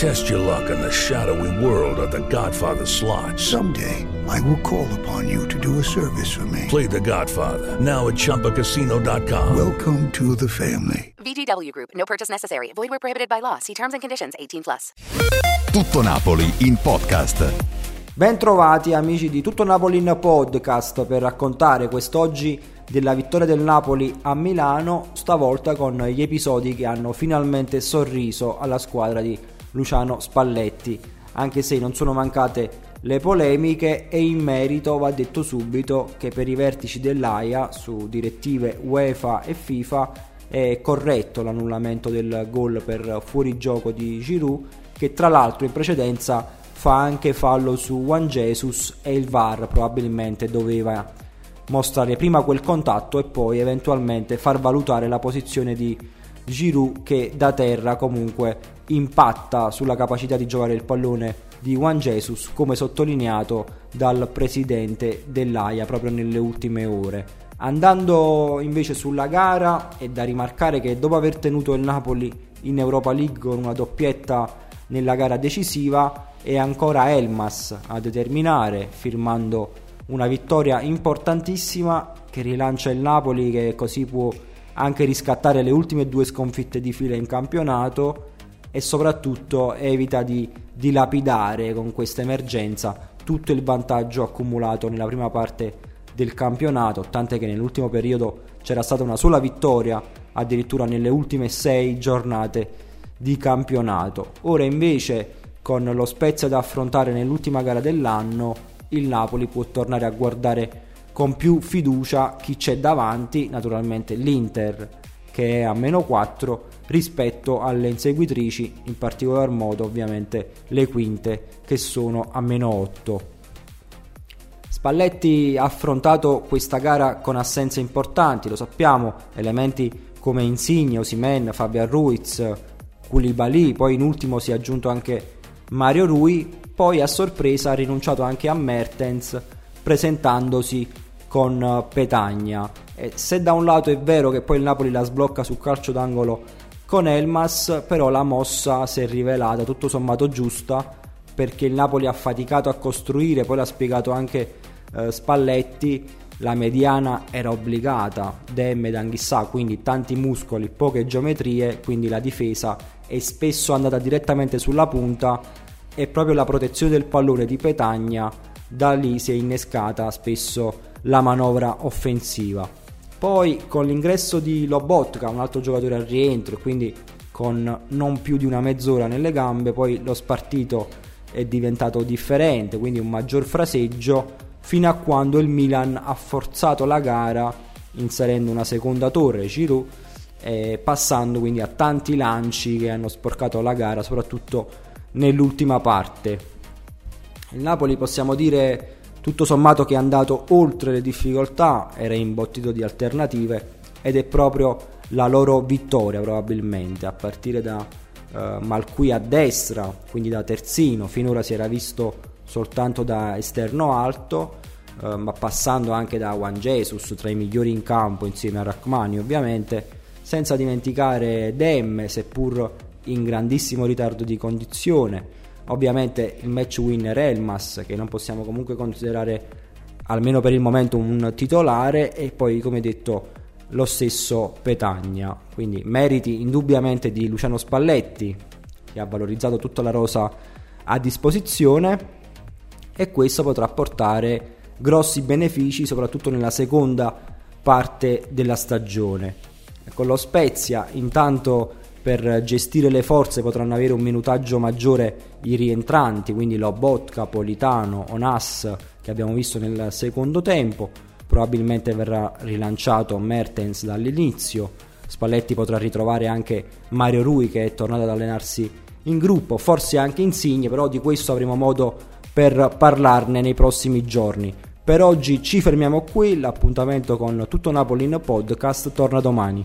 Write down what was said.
Test your luck in the shadowy world of The Godfather slot. Someday, I will call upon you to do a service for me. Play The Godfather now at ChumbaCasino.com. Welcome to the family. VGW Group. No purchase necessary. Void where prohibited by law. See terms and conditions. 18 plus. Tutto Napoli in podcast. Bentrovati amici di Tutto Napoli in podcast per raccontare quest'oggi della vittoria del Napoli a Milano, stavolta con gli episodi che hanno finalmente sorriso alla squadra di Luciano Spalletti, anche se non sono mancate le polemiche e in merito va detto subito che per i vertici dell'AIA su direttive UEFA e FIFA è corretto l'annullamento del gol per fuorigioco di Giroud che tra l'altro in precedenza fa anche fallo su Juan Jesus e il VAR probabilmente doveva mostrare prima quel contatto e poi eventualmente far valutare la posizione di Giroud che da terra comunque impatta sulla capacità di giocare il pallone di Juan Jesus come sottolineato dal presidente dell'AIA proprio nelle ultime ore. Andando invece sulla gara è da rimarcare che dopo aver tenuto il Napoli in Europa League con una doppietta nella gara decisiva è ancora Elmas a determinare firmando una vittoria importantissima che rilancia il Napoli che così può anche riscattare le ultime due sconfitte di fila in campionato e soprattutto evita di dilapidare con questa emergenza tutto il vantaggio accumulato nella prima parte del campionato, tant'è che nell'ultimo periodo c'era stata una sola vittoria addirittura nelle ultime sei giornate di campionato. Ora invece con lo Spezia da affrontare nell'ultima gara dell'anno, il Napoli può tornare a guardare con più fiducia chi c'è davanti, naturalmente l'Inter che è a meno 4 rispetto alle inseguitrici, in particolar modo ovviamente le quinte che sono a meno 8. Spalletti ha affrontato questa gara con assenze importanti, lo sappiamo, elementi come Insigne, Osimen, Fabian Ruiz, Koulibaly, poi in ultimo si è aggiunto anche Mario Rui, poi a sorpresa ha rinunciato anche a Mertens presentandosi con Petagna. E se da un lato è vero che poi il Napoli la sblocca sul calcio d'angolo con Elmas però la mossa si è rivelata tutto sommato giusta perché il Napoli ha faticato a costruire, poi l'ha spiegato anche eh, Spalletti, la mediana era obbligata, Dem ed Anghissà, quindi tanti muscoli, poche geometrie, quindi la difesa è spesso andata direttamente sulla punta e proprio la protezione del pallone di Petagna da lì si è innescata spesso la manovra offensiva. Poi con l'ingresso di Lobotka, un altro giocatore al rientro, quindi con non più di una mezz'ora nelle gambe, poi lo spartito è diventato differente, quindi un maggior fraseggio, fino a quando il Milan ha forzato la gara inserendo una seconda torre, Giroud, eh, passando quindi a tanti lanci che hanno sporcato la gara, soprattutto nell'ultima parte. Il Napoli possiamo dire tutto sommato che è andato oltre le difficoltà, era imbottito di alternative ed è proprio la loro vittoria probabilmente, a partire da uh, Malqui a destra, quindi da terzino, finora si era visto soltanto da esterno alto, uh, ma passando anche da Juan Jesus tra i migliori in campo insieme a Rachmani ovviamente, senza dimenticare Dem, seppur in grandissimo ritardo di condizione, Ovviamente il match winner è Elmas, che non possiamo comunque considerare almeno per il momento un titolare, e poi come detto lo stesso Petagna. Quindi meriti indubbiamente di Luciano Spalletti, che ha valorizzato tutta la rosa a disposizione e questo potrà portare grossi benefici soprattutto nella seconda parte della stagione. Con lo Spezia intanto per gestire le forze potranno avere un minutaggio maggiore i rientranti, quindi Lobotka, Politano, Onas che abbiamo visto nel secondo tempo, probabilmente verrà rilanciato Mertens dall'inizio, Spalletti potrà ritrovare anche Mario Rui che è tornato ad allenarsi in gruppo, forse anche Insigne, però di questo avremo modo per parlarne nei prossimi giorni. Per oggi ci fermiamo qui, l'appuntamento con Tutto Napoli in podcast torna domani.